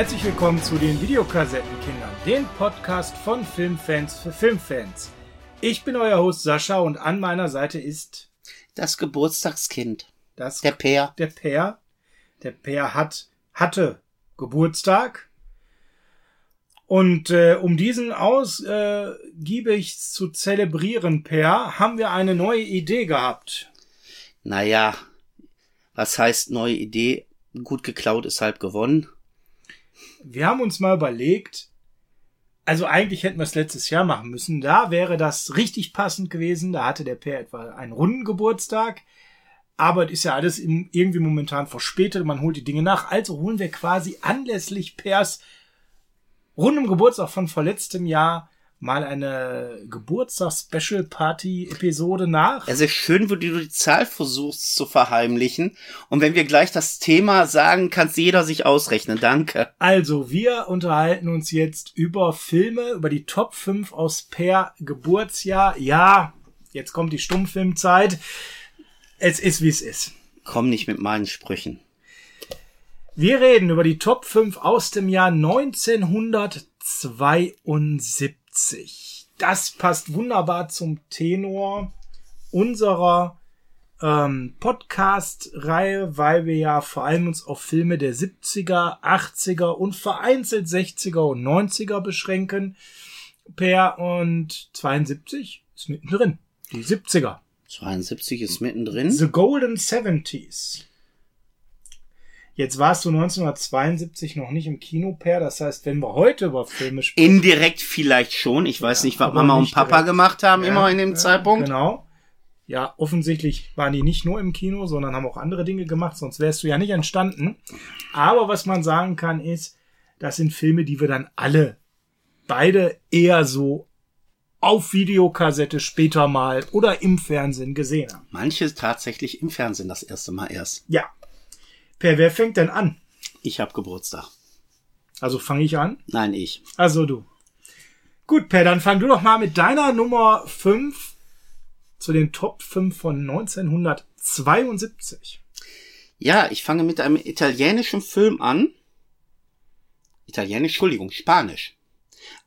Herzlich willkommen zu den Videokassettenkindern, dem Podcast von Filmfans für Filmfans. Ich bin euer Host Sascha und an meiner Seite ist Das Geburtstagskind. das Der Peer. der Per. Der Per hat hatte Geburtstag. Und äh, um diesen ausgiebig zu zelebrieren, Per, haben wir eine neue Idee gehabt. Naja, was heißt neue Idee? Gut geklaut ist halb gewonnen. Wir haben uns mal überlegt, also eigentlich hätten wir es letztes Jahr machen müssen. Da wäre das richtig passend gewesen. Da hatte der Per etwa einen runden Geburtstag. Aber es ist ja alles irgendwie momentan verspätet. Man holt die Dinge nach. Also holen wir quasi anlässlich Pers rundem Geburtstag von vorletztem Jahr mal eine Geburtstags-Special-Party-Episode nach. Es ist schön, wo du die Zahl versuchst zu verheimlichen. Und wenn wir gleich das Thema sagen, kann jeder sich ausrechnen. Danke. Also, wir unterhalten uns jetzt über Filme, über die Top 5 aus Per Geburtsjahr. Ja, jetzt kommt die Stummfilmzeit. Es ist, wie es ist. Komm nicht mit meinen Sprüchen. Wir reden über die Top 5 aus dem Jahr 1972. Das passt wunderbar zum Tenor unserer ähm, Podcast-Reihe, weil wir ja vor allem uns auf Filme der 70er, 80er und vereinzelt 60er und 90er beschränken. Per und 72 ist mittendrin. Die 70er. 72 ist mittendrin. The Golden Seventies. Jetzt warst du 1972 noch nicht im Kino, Per. Das heißt, wenn wir heute über Filme sprechen. Indirekt vielleicht schon. Ich weiß Ja, nicht, was Mama und Papa direkt. gemacht haben, immer in dem ja, Zeitpunkt. Genau. Ja, offensichtlich waren die nicht nur im Kino, sondern haben auch andere Dinge gemacht, sonst wärst du ja nicht entstanden. Aber was man sagen kann, ist, das sind Filme, die wir dann alle beide eher so auf Videokassette später mal oder im Fernsehen gesehen haben. Manche tatsächlich im Fernsehen das erste Mal erst. Ja. Per, wer fängt denn an? Ich hab Geburtstag. Also fange ich an? Nein, ich. Also du. Gut, Per, dann fang du doch mal mit deiner Nummer 5 zu den Top 5 von 1972. Ja, ich fange mit einem italienischen Film an. Italienisch, Entschuldigung, Spanisch.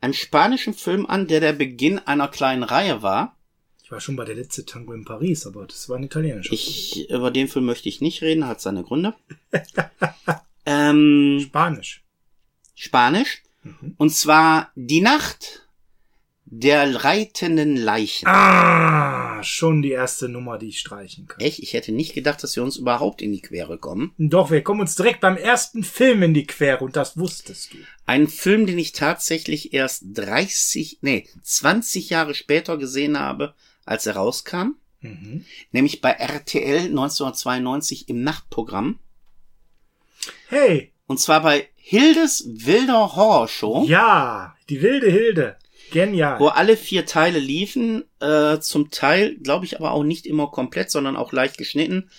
Einem spanischen Film an, der der Beginn einer kleinen Reihe war. Ich war schon bei der letzte Tango in Paris, aber das war ein italienischer. Ich, über den Film möchte ich nicht reden, hat seine Gründe. ähm, Spanisch. Spanisch. Und zwar Die Nacht der reitenden Leichen. Ah, schon die erste Nummer, die ich streichen kann. Echt? Ich hätte nicht gedacht, dass wir uns überhaupt in die Quere kommen. Doch, wir kommen uns direkt beim ersten Film in die Quere und das wusstest du. Ein Film, den ich tatsächlich erst 30, nee, 20 Jahre später gesehen habe, als er rauskam. Mhm. Nämlich bei RTL 1992 im Nachtprogramm. Hey, Und zwar bei Hildes wilder Horrorshow, ja, die wilde Hilde. Genial. wo alle vier Teile liefen. Äh, zum Teil, glaube ich, aber auch nicht immer komplett, sondern auch leicht geschnitten.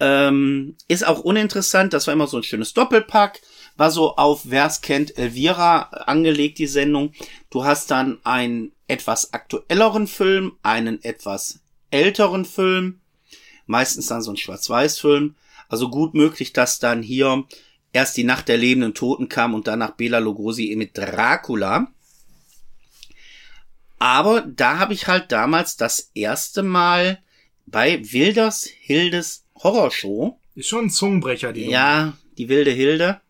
Ähm, ist auch uninteressant. Das war immer so ein schönes Doppelpack. War so auf, wer's kennt, Elvira angelegt, die Sendung. Du hast dann einen etwas aktuelleren Film, einen etwas älteren Film. Meistens dann so ein Schwarz-Weiß-Film. Also gut möglich, dass dann hier erst die Nacht der lebenden Toten kam und danach Bela Lugosi mit Dracula. Aber da habe ich halt damals das erste Mal bei Wilders Hildes Horrorshow, Ist schon ein Zungenbrecher, die ja, die wilde Hilde,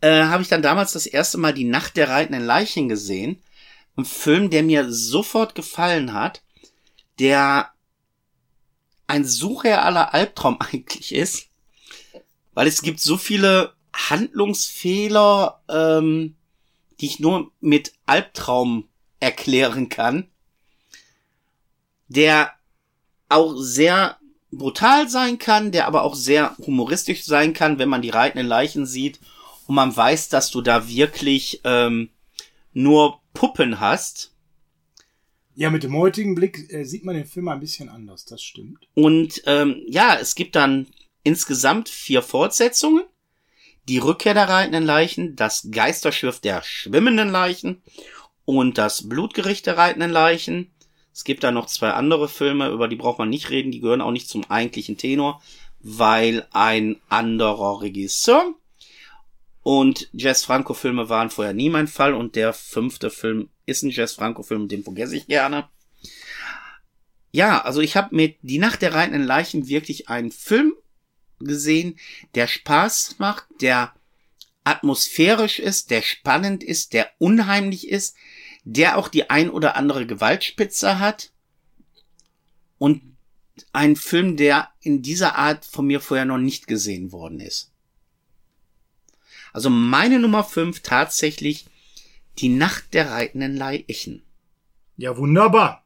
äh, habe ich dann damals das erste Mal die Nacht der reitenden Leichen gesehen. Ein Film, der mir sofort gefallen hat, der ein surrealer Albtraum eigentlich ist, weil es gibt so viele Handlungsfehler, ähm, die ich nur mit Albtraum erklären kann, der auch sehr brutal sein kann, der aber auch sehr humoristisch sein kann, wenn man die reitenden Leichen sieht und man weiß, dass du da wirklich ähm, nur Puppen hast. Ja, mit dem heutigen Blick äh, sieht man den Film ein bisschen anders, das stimmt. Und ähm, ja, es gibt dann insgesamt vier Fortsetzungen. Die Rückkehr der reitenden Leichen, das Geisterschiff der schwimmenden Leichen und das Blutgericht der reitenden Leichen. Es gibt da noch zwei andere Filme, über die braucht man nicht reden, die gehören auch nicht zum eigentlichen Tenor, weil ein anderer Regisseur Und Jess Franco-Filme waren vorher nie mein Fall und der fünfte Film ist ein Jess Franco-Film, den vergesse ich gerne. Ja, also ich habe mit Die Nacht der reitenden Leichen wirklich einen Film gesehen, der Spaß macht, der atmosphärisch ist, der spannend ist, der unheimlich ist, der auch die ein oder andere Gewaltspitze hat und ein Film, der in dieser Art von mir vorher noch nicht gesehen worden ist. Also meine Nummer 5 tatsächlich die Nacht der reitenden Leichen. Ja, wunderbar.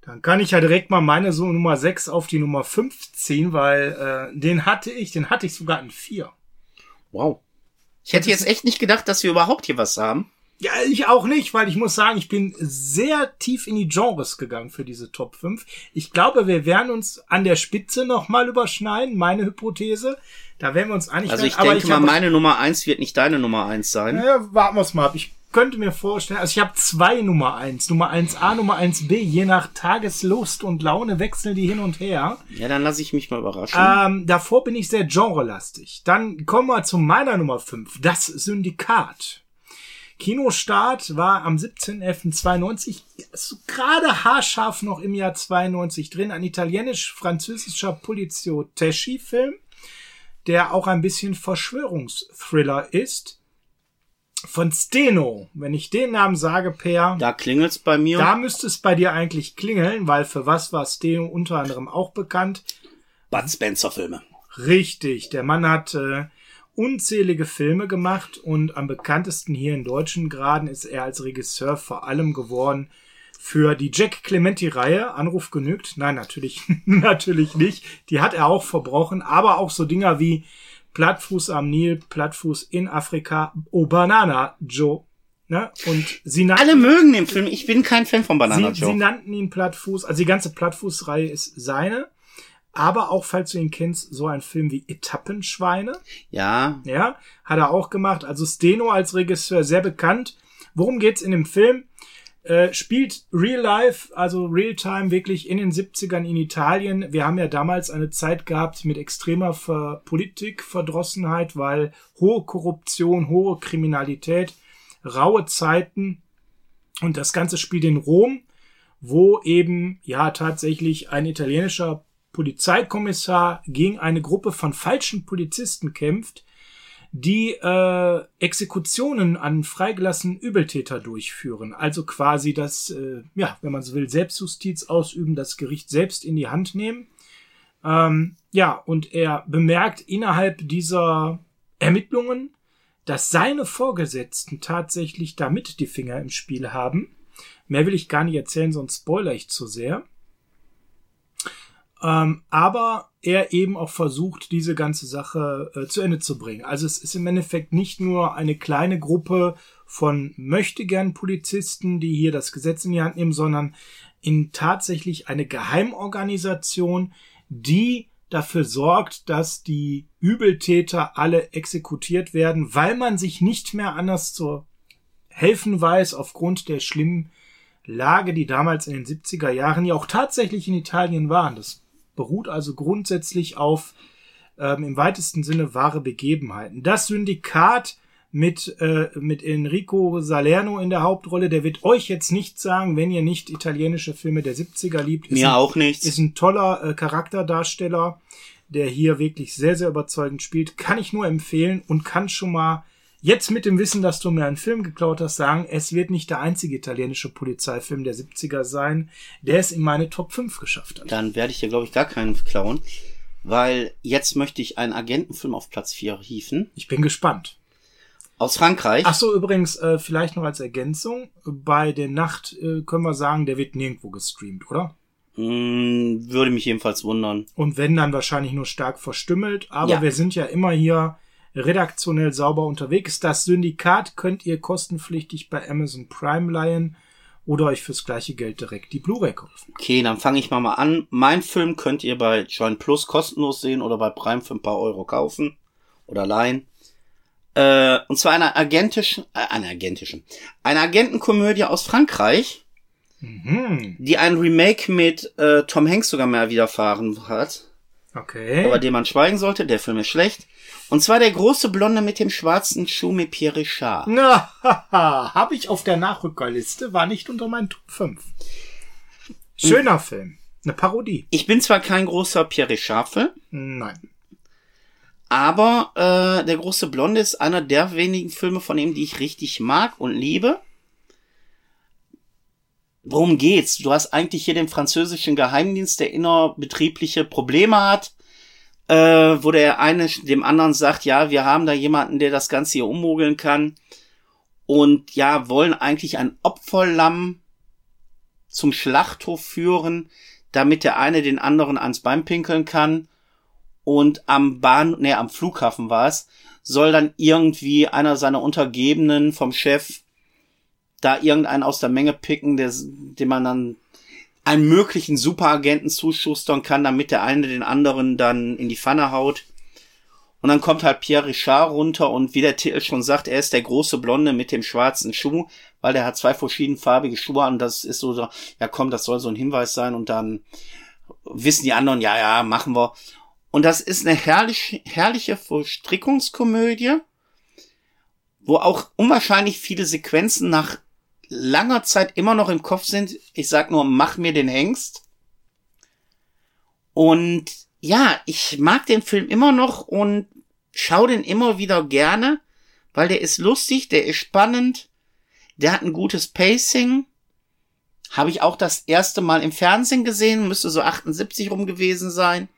Dann kann ich ja direkt mal meine so Nummer 6 auf die Nummer 5 ziehen, weil äh, den hatte ich, den hatte ich sogar in 4. Wow. Ich hätte jetzt echt nicht gedacht, dass wir überhaupt hier was haben. Ja, ich auch nicht, weil ich muss sagen, ich bin sehr tief in die Genres gegangen für diese Top 5. Ich glaube, wir werden uns an der Spitze nochmal überschneiden, meine Hypothese. Da werden wir uns eigentlich. Also ich denke ich mal, meine Nummer 1 wird nicht deine Nummer 1 sein. Naja, warten wir es mal ab. Ich könnte mir vorstellen, also ich habe zwei Nummer eins, Nummer 1a, Nummer 1b, je nach Tageslust und Laune wechseln die hin und her. Ja, dann lasse ich mich mal überraschen. Ähm, davor bin ich sehr genrelastig. Dann kommen wir zu meiner Nummer 5, das Syndikat. Kinostart war am 17.11.92, so gerade haarscharf noch im Jahr 92 drin, ein italienisch-französischer Polizio-Teschi-Film, der auch ein bisschen Verschwörungsthriller ist von Steno. Wenn ich den Namen sage, Per. Da klingelt's bei mir. Da müsste es bei dir eigentlich klingeln, weil für was war Steno unter anderem auch bekannt? Bud Spencer Filme. Richtig. Der Mann hat äh, unzählige Filme gemacht und am bekanntesten hier in deutschen Graden ist er als Regisseur vor allem geworden für die Jack Clementi Reihe. Anruf genügt. Nein, natürlich, natürlich nicht. Die hat er auch verbrochen, aber auch so Dinger wie Plattfuß am Nil, Plattfuß in Afrika, Oh Banana Joe. Ne? Und sie nannten, Alle mögen den Film. Ich bin kein Fan von Banana sie, Joe. Sie nannten ihn Plattfuß. Also die ganze Plattfuß-Reihe ist seine. Aber auch, falls du ihn kennst, so ein Film wie Etappenschweine. Ja. Ja, hat er auch gemacht. Also Steno als Regisseur sehr bekannt. Worum geht's in dem Film? Äh, spielt Real Life, also Real Time, wirklich in den 70ern in Italien. Wir haben ja damals eine Zeit gehabt mit extremer Ver Politikverdrossenheit, weil hohe Korruption, hohe Kriminalität, raue Zeiten. Und das Ganze spielt in Rom, wo eben ja tatsächlich ein italienischer Polizeikommissar gegen eine Gruppe von falschen Polizisten kämpft, die äh, Exekutionen an freigelassenen Übeltäter durchführen. Also quasi das, äh, ja, wenn man so will, Selbstjustiz ausüben, das Gericht selbst in die Hand nehmen. Ähm, ja, und er bemerkt innerhalb dieser Ermittlungen, dass seine Vorgesetzten tatsächlich damit die Finger im Spiel haben. Mehr will ich gar nicht erzählen, sonst spoiler ich zu sehr. Ähm, aber er eben auch versucht, diese ganze Sache äh, zu Ende zu bringen. Also es ist im Endeffekt nicht nur eine kleine Gruppe von möchtegern Polizisten, die hier das Gesetz in die Hand nehmen, sondern in tatsächlich eine Geheimorganisation, die dafür sorgt, dass die Übeltäter alle exekutiert werden, weil man sich nicht mehr anders zu helfen weiß aufgrund der schlimmen Lage, die damals in den 70er Jahren ja auch tatsächlich in Italien waren. Das beruht also grundsätzlich auf ähm, im weitesten Sinne wahre Begebenheiten. Das Syndikat mit, äh, mit Enrico Salerno in der Hauptrolle, der wird euch jetzt nicht sagen, wenn ihr nicht italienische Filme der 70er liebt. Mir ein, auch nichts. Ist ein toller äh, Charakterdarsteller, der hier wirklich sehr, sehr überzeugend spielt. Kann ich nur empfehlen und kann schon mal jetzt mit dem Wissen, dass du mir einen Film geklaut hast, sagen, es wird nicht der einzige italienische Polizeifilm der 70er sein, der es in meine Top 5 geschafft hat. Dann werde ich dir, glaube ich, gar keinen klauen, weil jetzt möchte ich einen Agentenfilm auf Platz 4 hieven. Ich bin gespannt. Aus Frankreich. Ach so, übrigens, äh, vielleicht noch als Ergänzung. Bei der Nacht äh, können wir sagen, der wird nirgendwo gestreamt, oder? Mm, würde mich jedenfalls wundern. Und wenn, dann wahrscheinlich nur stark verstümmelt. Aber ja. wir sind ja immer hier redaktionell sauber unterwegs. Das Syndikat könnt ihr kostenpflichtig bei Amazon Prime leihen oder euch fürs gleiche Geld direkt die Blu-ray kaufen. Okay, dann fange ich mal mal an. Mein Film könnt ihr bei Join Plus kostenlos sehen oder bei Prime für ein paar Euro kaufen oder leihen. Äh, und zwar einer agentischen, äh, einer agentischen, eine Agentenkomödie aus Frankreich, mhm. die ein Remake mit äh, Tom Hanks sogar mehr widerfahren hat. Okay. über den man schweigen sollte. Der Film ist schlecht. Und zwar der große Blonde mit dem schwarzen Schuh mit Pierre Richard. Na, haha, habe ich auf der Nachrückerliste, war nicht unter meinen Top 5. Schöner Film. Eine Parodie. Ich bin zwar kein großer Pierre Richard-Fan, Nein. aber äh, der große Blonde ist einer der wenigen Filme von ihm, die ich richtig mag und liebe. Worum geht's? Du hast eigentlich hier den französischen Geheimdienst, der innerbetriebliche Probleme hat, äh, wo der eine dem anderen sagt, ja, wir haben da jemanden, der das Ganze hier ummogeln kann. Und ja, wollen eigentlich ein Opferlamm zum Schlachthof führen, damit der eine den anderen ans Bein pinkeln kann. Und am Bahn, nee, am Flughafen war es, soll dann irgendwie einer seiner Untergebenen vom Chef da irgendeinen aus der Menge picken, der, dem man dann einen möglichen Superagenten zuschustern kann, damit der eine den anderen dann in die Pfanne haut. Und dann kommt halt Pierre Richard runter und wie der Titel schon sagt, er ist der große Blonde mit dem schwarzen Schuh, weil der hat zwei verschiedenfarbige Schuhe an. Das ist so, ja komm, das soll so ein Hinweis sein und dann wissen die anderen, ja, ja, machen wir. Und das ist eine herrlich, herrliche Verstrickungskomödie, wo auch unwahrscheinlich viele Sequenzen nach langer Zeit immer noch im Kopf sind. Ich sag nur, mach mir den Hengst. Und ja, ich mag den Film immer noch und schau den immer wieder gerne, weil der ist lustig, der ist spannend, der hat ein gutes Pacing. Habe ich auch das erste Mal im Fernsehen gesehen, müsste so 78 rum gewesen sein.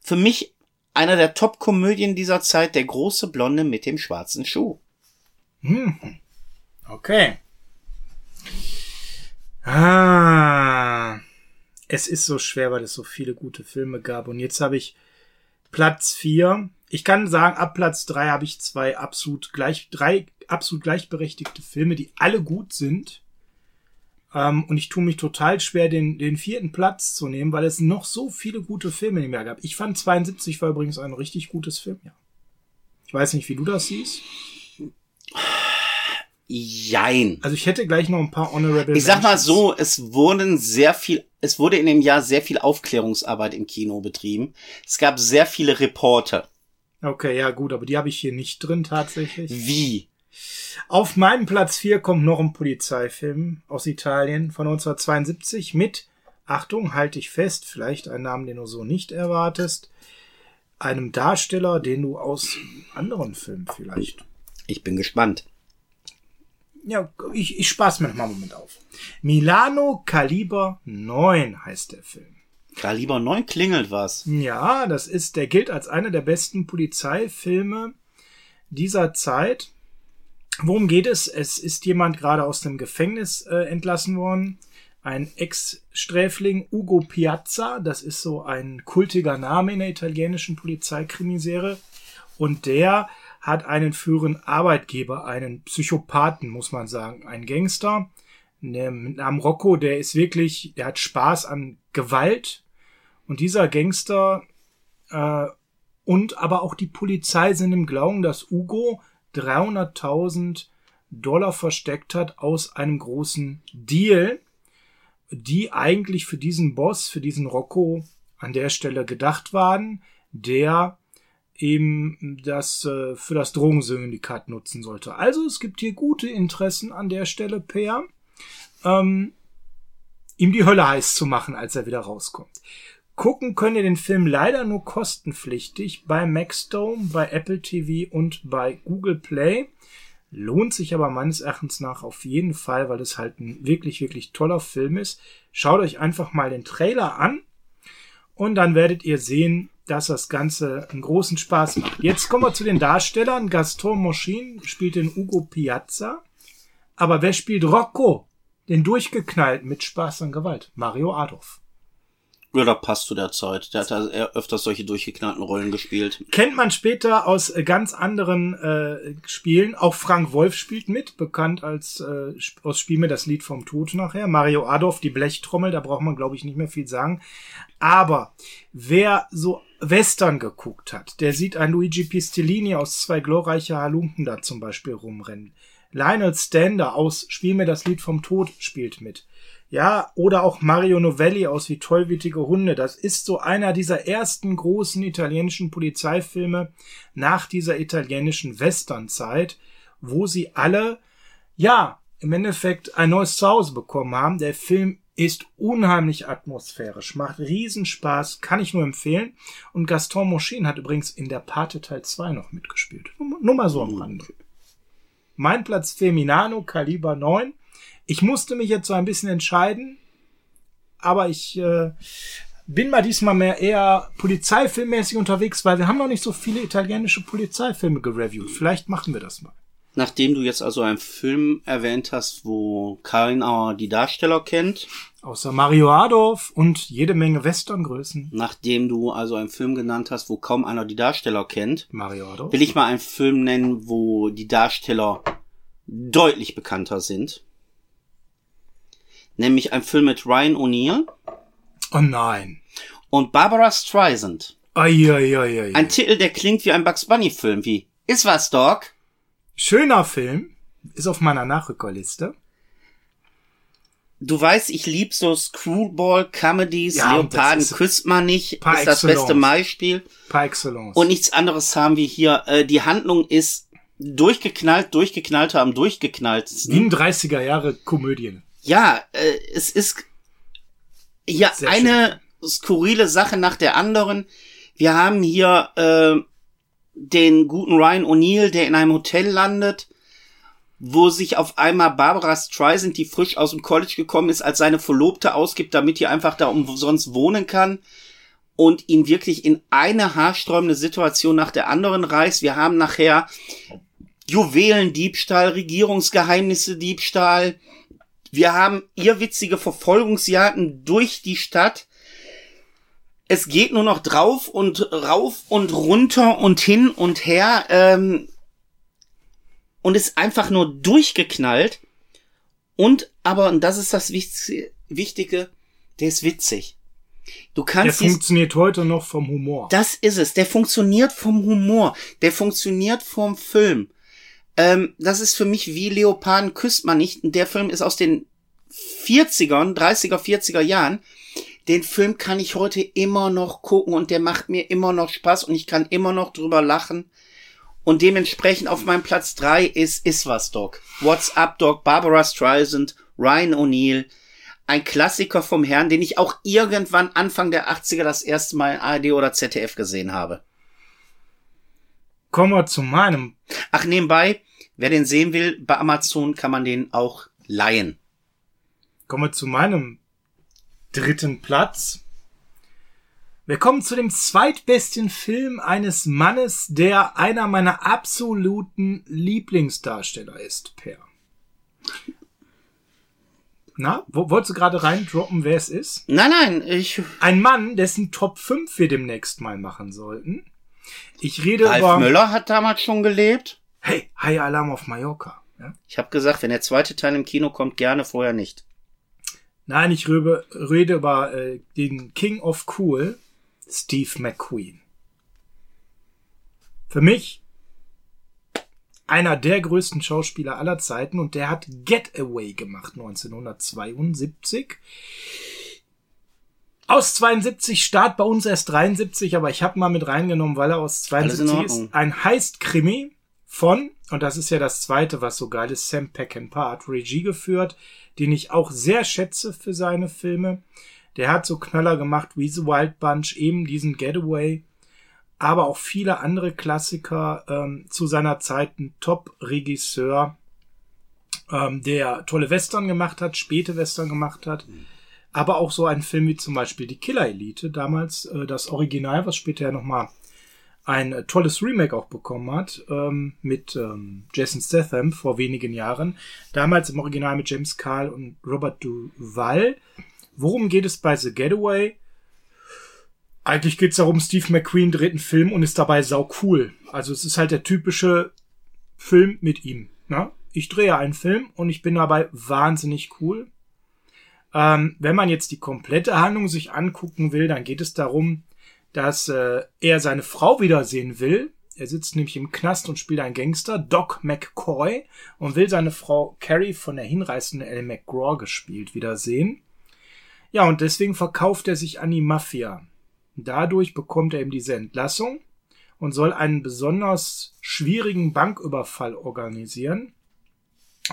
Für mich einer der Top-Komödien dieser Zeit, der große Blonde mit dem schwarzen Schuh. Hm. Okay. Ah. Es ist so schwer, weil es so viele gute Filme gab. Und jetzt habe ich Platz vier. Ich kann sagen, ab Platz drei habe ich zwei absolut gleich, drei absolut gleichberechtigte Filme, die alle gut sind. Ähm, und ich tue mich total schwer, den, den vierten Platz zu nehmen, weil es noch so viele gute Filme im Jahr gab. Ich fand 72 war übrigens ein richtig gutes Film, ja. Ich weiß nicht, wie du das siehst. Jein. Also ich hätte gleich noch ein paar Honorable Ich sag mal so, es wurden sehr viel, es wurde in dem Jahr sehr viel Aufklärungsarbeit im Kino betrieben. Es gab sehr viele Reporter. Okay, ja gut, aber die habe ich hier nicht drin tatsächlich. Wie? Auf meinem Platz 4 kommt noch ein Polizeifilm aus Italien von 1972 mit, Achtung, halte ich fest, vielleicht ein Namen, den du so nicht erwartest, einem Darsteller, den du aus anderen Filmen vielleicht. Ich bin gespannt. Ja, ich, ich spaß mir noch mal einen Moment auf. Milano Kaliber 9 heißt der Film. Kaliber 9 klingelt was. Ja, das ist, der gilt als einer der besten Polizeifilme dieser Zeit. Worum geht es? Es ist jemand gerade aus dem Gefängnis äh, entlassen worden. Ein Ex-Sträfling, Ugo Piazza. Das ist so ein kultiger Name in der italienischen Polizeikrimiserie. Und der hat einen führenden Arbeitgeber, einen Psychopathen, muss man sagen, ein Gangster. Der mit Namen Rocco, der ist wirklich, der hat Spaß an Gewalt. Und dieser Gangster äh, und aber auch die Polizei sind im Glauben, dass Ugo 300.000 Dollar versteckt hat aus einem großen Deal, die eigentlich für diesen Boss, für diesen Rocco an der Stelle gedacht waren, der eben das äh, für das Drogensyndikat nutzen sollte. Also es gibt hier gute Interessen an der Stelle, Per, ähm, ihm die Hölle heiß zu machen, als er wieder rauskommt. Gucken könnt ihr den Film leider nur kostenpflichtig bei Maxdome, bei Apple TV und bei Google Play. Lohnt sich aber meines Erachtens nach auf jeden Fall, weil es halt ein wirklich, wirklich toller Film ist. Schaut euch einfach mal den Trailer an und dann werdet ihr sehen, dass das Ganze einen großen Spaß macht. Jetzt kommen wir zu den Darstellern. Gaston Moschin spielt den Ugo Piazza. Aber wer spielt Rocco? Den durchgeknallt mit Spaß und Gewalt. Mario Adolf. Ja, passt zu der Zeit. Der hat da öfters solche durchgeknallten Rollen gespielt. Kennt man später aus äh, ganz anderen äh, Spielen. Auch Frank Wolf spielt mit, bekannt als äh, aus Spiel mir das Lied vom Tod nachher. Mario Adolf, die Blechtrommel, da braucht man, glaube ich, nicht mehr viel sagen. Aber wer so Western geguckt hat, der sieht ein Luigi Pistellini aus zwei glorreiche Halunken da zum Beispiel rumrennen. Lionel Stander aus Spiel mir das Lied vom Tod spielt mit. Ja, oder auch Mario Novelli aus Wie tollwütige Hunde. Das ist so einer dieser ersten großen italienischen Polizeifilme nach dieser italienischen Westernzeit, wo sie alle, ja, im Endeffekt ein neues Zuhause bekommen haben. Der Film ist unheimlich atmosphärisch, macht Riesenspaß, kann ich nur empfehlen. Und Gaston Moschin hat übrigens in der Pate Teil 2 noch mitgespielt. Nur, nur mal so am Rande. Mein Platz Feminano, Kaliber 9. Ich musste mich jetzt so ein bisschen entscheiden, aber ich äh, bin mal diesmal mehr eher polizeifilmmäßig unterwegs, weil wir haben noch nicht so viele italienische Polizeifilme gereviewt. Vielleicht machen wir das mal. Nachdem du jetzt also einen Film erwähnt hast, wo keiner die Darsteller kennt. Außer Mario Adolf und jede Menge Westerngrößen. Nachdem du also einen Film genannt hast, wo kaum einer die Darsteller kennt. Mario Adolf. Will ich mal einen Film nennen, wo die Darsteller deutlich bekannter sind. Nämlich ein Film mit Ryan O'Neill. Oh nein. Und Barbara Streisand. Ai, ai, ai, ai. Ein Titel, der klingt wie ein Bugs Bunny Film, wie Ist was, Dog? Schöner Film. Ist auf meiner Nachrückerliste. Du weißt, ich lieb so Screwball-Comedies, Ja, Leoparden küsst man nicht, Par ist das excellence. beste Beispiel. Par excellence. Und nichts anderes haben wir hier. Äh, die Handlung ist durchgeknallt, durchgeknallter am durchgeknalltesten. wie ein 30er Jahre Komödien. Ja, äh, es ist ja Sehr eine skurrile Sache nach der anderen. Wir haben hier äh, den guten Ryan O'Neill, der in einem Hotel landet, wo sich auf einmal Barbara Streisand, die frisch aus dem College gekommen ist, als seine Verlobte ausgibt, damit die einfach da umsonst wohnen kann und ihn wirklich in eine haarsträubende Situation nach der anderen reißt. Wir haben nachher Juwelendiebstahl, Regierungsgeheimnisse Diebstahl. Wir haben irrwitzige Verfolgungsjagden durch die Stadt. Es geht nur noch drauf und rauf und runter und hin und her. Ähm, und ist einfach nur durchgeknallt. Und aber, und das ist das Wichtige, der ist witzig. Du Der kannst dies, funktioniert heute noch vom Humor. das ist es. Der funktioniert vom Humor. Der funktioniert vom Film. Ähm, das ist für mich wie Leoparden küsst man nicht. Und Der Film ist aus den 40ern, 30er, 40er Jahren. Den Film kann ich heute immer noch gucken und der macht mir immer noch Spaß und ich kann immer noch drüber lachen. Und dementsprechend auf meinem Platz drei ist Is was Dog. What's Up Dog, Barbara Streisand, Ryan O'Neill. Ein Klassiker vom Herrn, den ich auch irgendwann Anfang der 80er das erste Mal in ARD oder ZDF gesehen habe. Kommen wir zu meinem. Ach, nebenbei, wer den sehen will, bei Amazon kann man den auch leihen. Kommen wir zu meinem dritten Platz. Wir kommen zu dem zweitbesten Film eines Mannes, der einer meiner absoluten Lieblingsdarsteller ist, Per. Na, wo, wolltest du gerade reindroppen, wer es ist? Nein, nein, ich, Ein Mann, dessen Top 5 wir demnächst mal machen sollten. Ich rede Ralf über... Möller hat damals schon gelebt. Hey, High Alarm auf Mallorca. Ja? Ich habe gesagt, wenn der zweite Teil im Kino kommt, gerne, vorher nicht. Nein, ich rede, rede über äh, den King of Cool, Steve McQueen. Für mich einer der größten Schauspieler aller Zeiten und der hat Getaway gemacht 1972. Aus 72 Start bei uns erst 73, aber ich habe mal mit reingenommen, weil er aus Alles in 72 Ordnung. ist. Ein Heist-Krimi von, und das ist ja das zweite, was so geil ist, Sam Peckinpah hat Regie geführt, den ich auch sehr schätze für seine Filme. Der hat so Knaller gemacht wie The Wild Bunch, eben diesen Getaway, aber auch viele andere Klassiker ähm, zu seiner Zeit ein Top-Regisseur, ähm, der tolle Western gemacht hat, späte Western gemacht hat, aber auch so ein Film wie zum Beispiel Die Killer Elite, damals äh, das Original, was später ja nochmal ein äh, tolles Remake auch bekommen hat, ähm, mit ähm, Jason Statham vor wenigen Jahren. Damals im Original mit James Carl und Robert Duvall. Worum geht es bei The Getaway? Eigentlich geht es darum, Steve McQueen dreht einen Film und ist dabei sau cool. Also es ist halt der typische Film mit ihm. Ne? Ich drehe einen Film und ich bin dabei wahnsinnig cool. Ähm, wenn man jetzt die komplette Handlung sich angucken will, dann geht es darum, dass äh, er seine Frau wiedersehen will. Er sitzt nämlich im Knast und spielt einen Gangster, Doc McCoy, und will seine Frau Carrie von der hinreißenden Elle McGraw gespielt wiedersehen. Ja, und deswegen verkauft er sich an die Mafia. Dadurch bekommt er eben diese Entlassung und soll einen besonders schwierigen Banküberfall organisieren.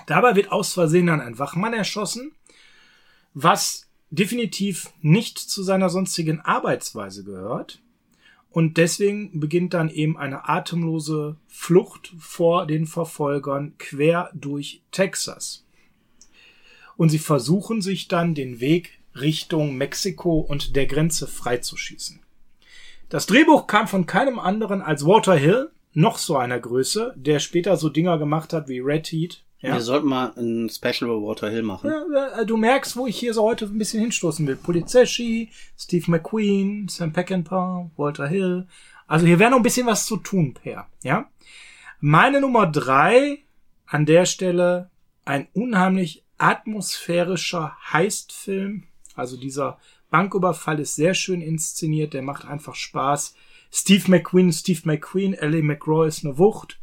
Dabei wird aus Versehen dann ein Wachmann erschossen, was definitiv nicht zu seiner sonstigen Arbeitsweise gehört. Und deswegen beginnt dann eben eine atemlose Flucht vor den Verfolgern quer durch Texas. Und sie versuchen sich dann den Weg Richtung Mexiko und der Grenze freizuschießen. Das Drehbuch kam von keinem anderen als Walter Hill, noch so einer Größe, der später so Dinger gemacht hat wie Red Heat. Ja. Wir sollten mal ein Special über Walter Hill machen. Ja, äh, du merkst, wo ich hier so heute ein bisschen hinstoßen will. Polizeschi, Steve McQueen, Sam Peckinpah, Walter Hill. Also hier wäre noch ein bisschen was zu tun, Per. Ja. Meine Nummer drei an der Stelle ein unheimlich atmosphärischer Heistfilm. Also dieser Banküberfall ist sehr schön inszeniert, der macht einfach Spaß. Steve McQueen, Steve McQueen, Ellie McGraw ist eine Wucht.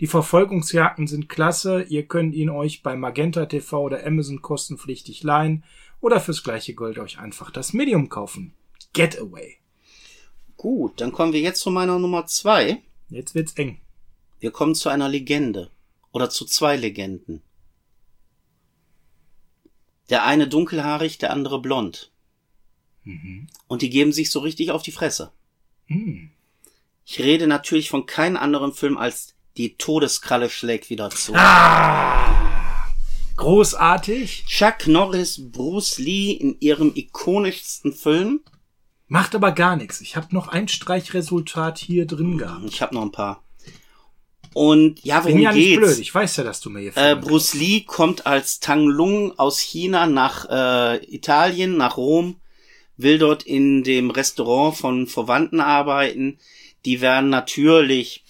Die Verfolgungsjagden sind klasse. Ihr könnt ihn euch bei Magenta TV oder Amazon kostenpflichtig leihen oder fürs gleiche Gold euch einfach das Medium kaufen. Getaway. Gut, dann kommen wir jetzt zu meiner Nummer zwei. Jetzt wird's eng. Wir kommen zu einer Legende. Oder zu zwei Legenden. Der eine dunkelhaarig, der andere blond. Mhm. Und die geben sich so richtig auf die Fresse. Mhm. Ich rede natürlich von keinem anderen Film als Die Todeskralle schlägt wieder zu. Ah, großartig. Chuck Norris, Bruce Lee in ihrem ikonischsten Film. Macht aber gar nichts. Ich habe noch ein Streichresultat hier drin gehabt. Ich habe noch ein paar. Und ja, worum Bin ja geht's? Nicht blöd. Ich weiß ja, dass du mir hier äh, Bruce Lee kommt als Tang Lung aus China nach äh, Italien, nach Rom will dort in dem Restaurant von Verwandten arbeiten. Die werden natürlich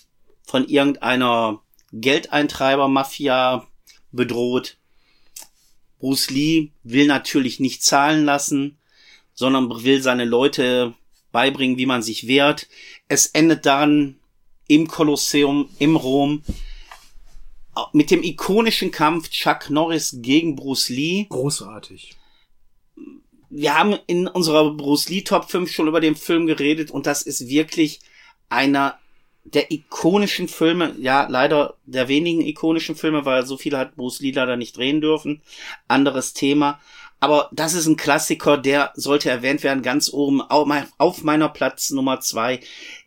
von irgendeiner Geldeintreiber-Mafia bedroht. Bruce Lee will natürlich nicht zahlen lassen, sondern will seine Leute beibringen, wie man sich wehrt. Es endet dann im Kolosseum, im Rom, mit dem ikonischen Kampf Chuck Norris gegen Bruce Lee. Großartig wir haben in unserer Bruce Lee Top 5 schon über den Film geredet und das ist wirklich einer der ikonischen Filme, ja, leider der wenigen ikonischen Filme, weil so viele hat Bruce Lee leider nicht drehen dürfen. Anderes Thema. Aber das ist ein Klassiker, der sollte erwähnt werden, ganz oben auf meiner Platz Nummer zwei.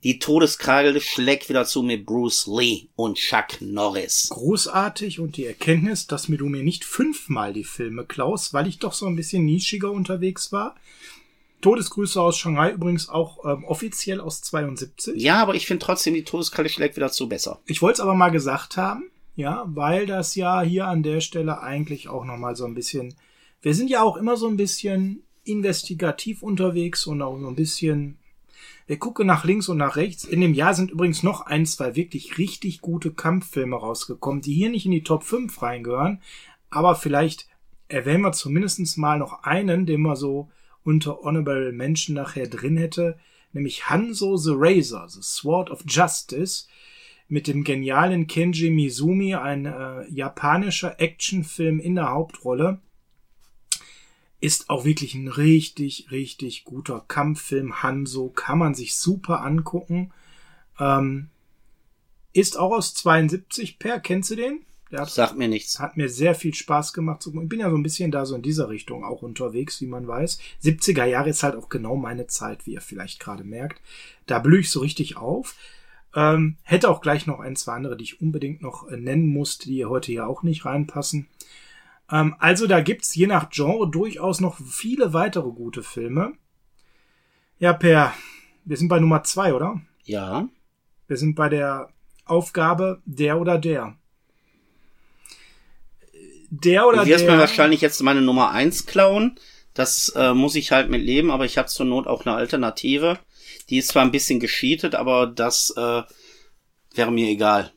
Die Todeskragel schlägt wieder zu mit Bruce Lee und Chuck Norris. Großartig und die Erkenntnis, dass mir du mir nicht fünfmal die Filme klaust, weil ich doch so ein bisschen nischiger unterwegs war. Todesgrüße aus Shanghai übrigens auch ähm, offiziell aus 72. Ja, aber ich finde trotzdem die Todeskralle schlägt wieder zu besser. Ich wollte es aber mal gesagt haben, ja, weil das ja hier an der Stelle eigentlich auch nochmal so ein bisschen wir sind ja auch immer so ein bisschen investigativ unterwegs und auch so ein bisschen, wir gucken nach links und nach rechts. In dem Jahr sind übrigens noch ein, zwei wirklich richtig gute Kampffilme rausgekommen, die hier nicht in die Top 5 reingehören, aber vielleicht erwähnen wir zumindest mal noch einen, den man so unter Honorable Menschen nachher drin hätte, nämlich Hanzo the Razor, The Sword of Justice, mit dem genialen Kenji Mizumi, ein äh, japanischer Actionfilm in der Hauptrolle ist auch wirklich ein richtig, richtig guter Kampffilm. Hanso kann man sich super angucken. Ähm, ist auch aus 72 per. Kennst du den? Der hat, Sagt mir nichts. Hat mir sehr viel Spaß gemacht. Ich bin ja so ein bisschen da so in dieser Richtung auch unterwegs, wie man weiß. 70er Jahre ist halt auch genau meine Zeit, wie ihr vielleicht gerade merkt. Da blühe ich so richtig auf. Ähm, hätte auch gleich noch ein, zwei andere, die ich unbedingt noch äh, nennen muss, die heute hier auch nicht reinpassen. Ähm, also da gibt's je nach Genre durchaus noch viele weitere gute Filme. Ja, Per, wir sind bei Nummer zwei, oder? Ja. Wir sind bei der Aufgabe der oder der. Der oder du wirst der. mir wahrscheinlich jetzt meine Nummer eins klauen. Das äh, muss ich halt mit leben, aber ich habe zur Not auch eine Alternative. Die ist zwar ein bisschen gescheatet, aber das äh, wäre mir egal.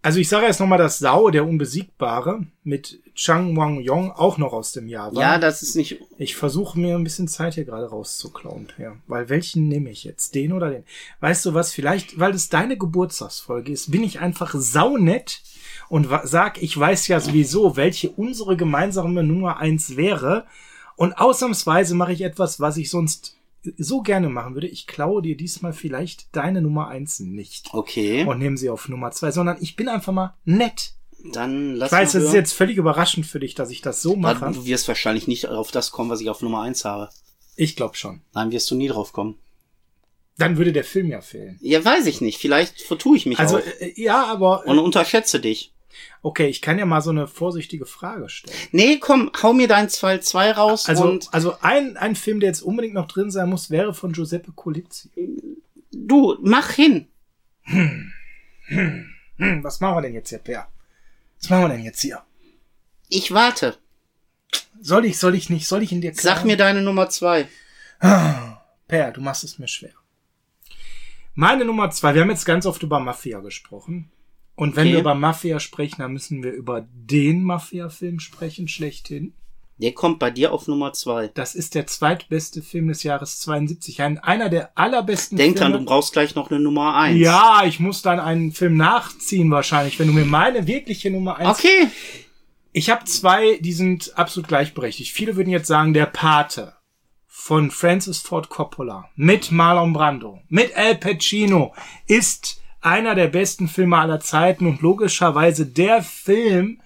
Also ich sage jetzt nochmal das Sau, der Unbesiegbare, mit Chang Wang Yong auch noch aus dem Jahr war. Ja, das ist nicht. Ich versuche mir ein bisschen Zeit hier gerade rauszuklauen, ja. Weil welchen nehme ich jetzt? Den oder den? Weißt du was? Vielleicht, weil es deine Geburtstagsfolge ist, bin ich einfach saunett und sag, ich weiß ja sowieso, welche unsere gemeinsame Nummer eins wäre. Und ausnahmsweise mache ich etwas, was ich sonst so gerne machen würde. Ich klaue dir diesmal vielleicht deine Nummer eins nicht Okay. und nehme sie auf Nummer zwei, sondern ich bin einfach mal nett. Dann lass Ich weiß, das ist jetzt völlig überraschend für dich, dass ich das so mache. Du wirst wahrscheinlich nicht auf das kommen, was ich auf Nummer eins habe. Ich glaube schon. Nein, wirst du nie drauf kommen. Dann würde der Film ja fehlen. Ja, weiß ich nicht. Vielleicht vertue ich mich Also, auch. äh, ja, aber Und äh, unterschätze dich. Okay, ich kann ja mal so eine vorsichtige Frage stellen. Nee, komm, hau mir dein 2-2 raus Also, und also ein, ein Film, der jetzt unbedingt noch drin sein muss, wäre von Giuseppe Colizzi. du, mach hin. Hm, was machen wir denn jetzt hier, Per? Was machen wir denn jetzt hier? Ich warte. Soll ich, soll ich nicht, soll ich in dir Sag mir deine Nummer zwei. Per, du machst es mir schwer. Meine Nummer zwei, wir haben jetzt ganz oft über Mafia gesprochen. Und wenn Okay. wir über Mafia sprechen, dann müssen wir über den Mafia-Film sprechen, schlechthin. Der kommt bei dir auf Nummer zwei. Das ist der zweitbeste Film des Jahres 72. Ein, einer der allerbesten Denk dran, Filme. du brauchst gleich noch eine Nummer eins. ja, ich muss dann einen Film nachziehen wahrscheinlich, wenn du mir meine wirkliche Nummer eins. Okay. Ich habe zwei, die sind absolut gleichberechtigt. Viele würden jetzt sagen, der Pate von Francis Ford Coppola mit Marlon Brando, mit Al Pacino ist einer der besten Filme aller Zeiten und logischerweise der Film,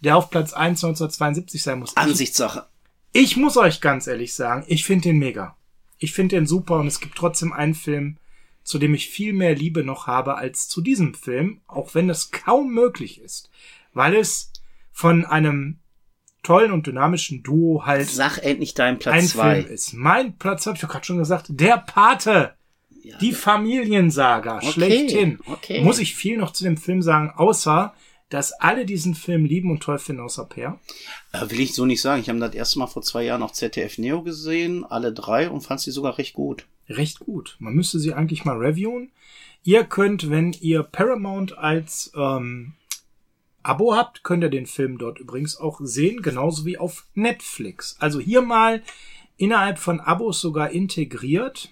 der auf Platz 1 1972 sein muss. Ich, Ansichtssache. ich muss euch ganz ehrlich sagen, ich finde den mega. Ich finde den super und es gibt trotzdem einen Film, zu dem ich viel mehr Liebe noch habe als zu diesem Film, auch wenn das kaum möglich ist, weil es von einem tollen und dynamischen Duo halt Sag endlich deinen Platz ein zwei. Film ist. Mein Platz habe ich doch gerade schon gesagt, der Pate. Ja. Die Familiensaga, Okay, schlechthin. okay. Muss ich viel noch zu dem Film sagen, außer, dass alle diesen Film lieben und toll finden, außer Per. Äh, will ich so nicht sagen. Ich habe das erste Mal vor zwei Jahren auf ZDF Neo gesehen, alle drei, und fand sie sogar recht gut. recht gut. Man müsste sie eigentlich mal reviewen. Ihr könnt, wenn ihr Paramount als ähm, Abo habt, könnt ihr den Film dort übrigens auch sehen, genauso wie auf Netflix. Also hier mal innerhalb von Abos sogar integriert.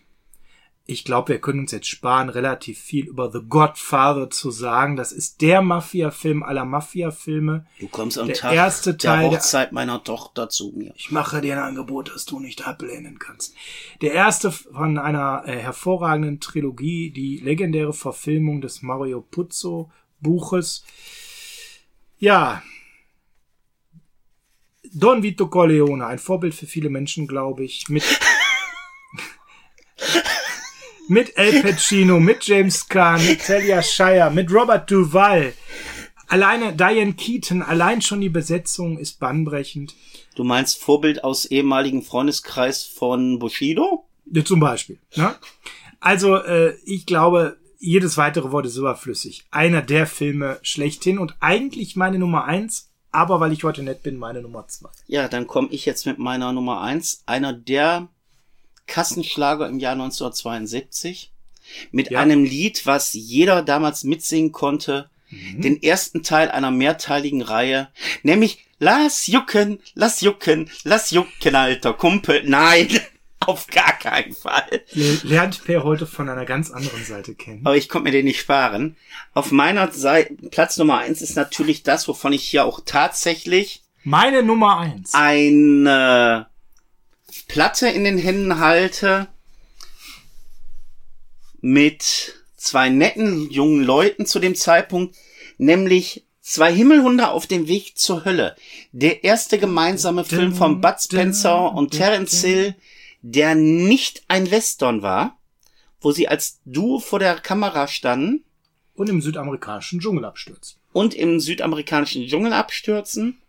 Ich glaube, wir können uns jetzt sparen, relativ viel über The Godfather zu sagen. Das ist der Mafia-Film aller Mafia-Filme. Du kommst am Der Tag erste Teil der der- Hochzeit meiner Tochter zu mir. Ich mache dir ein Angebot, das du nicht ablehnen kannst. Der erste von einer äh, hervorragenden Trilogie, die legendäre Verfilmung des Mario Puzo Buches. Ja. Don Vito Corleone, ein Vorbild für viele Menschen, glaube ich, mit mit El Pacino, mit James Caan, mit Talia Shire, mit Robert Duvall. Alleine Diane Keaton, allein schon die Besetzung ist bahnbrechend. Du meinst Vorbild aus ehemaligen Freundeskreis von Bushido? Ja, zum Beispiel. Ne? Also, äh, ich glaube, jedes weitere Wort ist überflüssig. Einer der Filme schlechthin und eigentlich meine Nummer eins, aber weil ich heute nett bin, meine Nummer zwei. Ja, dann komme ich jetzt mit meiner Nummer eins. Einer der Kassenschlager im Jahr 1972. Mit Ja. einem Lied, was jeder damals mitsingen konnte. Den ersten Teil einer mehrteiligen Reihe. Nämlich Lass jucken, lass jucken, lass jucken, alter Kumpel. Nein, auf gar keinen Fall. Le- Lernt Per heute von einer ganz anderen Seite kennen. Aber ich konnte mir den nicht sparen. Auf meiner Seite, Platz Nummer eins ist natürlich das, wovon ich hier auch tatsächlich Meine Nummer eins. eine Platte in den Händen halte mit zwei netten jungen Leuten zu dem Zeitpunkt, nämlich zwei Himmelhunde auf dem Weg zur Hölle. Der erste gemeinsame Film von Bud Spencer und Terence Hill, der nicht ein Western war, wo sie als Duo vor der Kamera standen Und im südamerikanischen Dschungel abstürzt. und im südamerikanischen Dschungel abstürzen.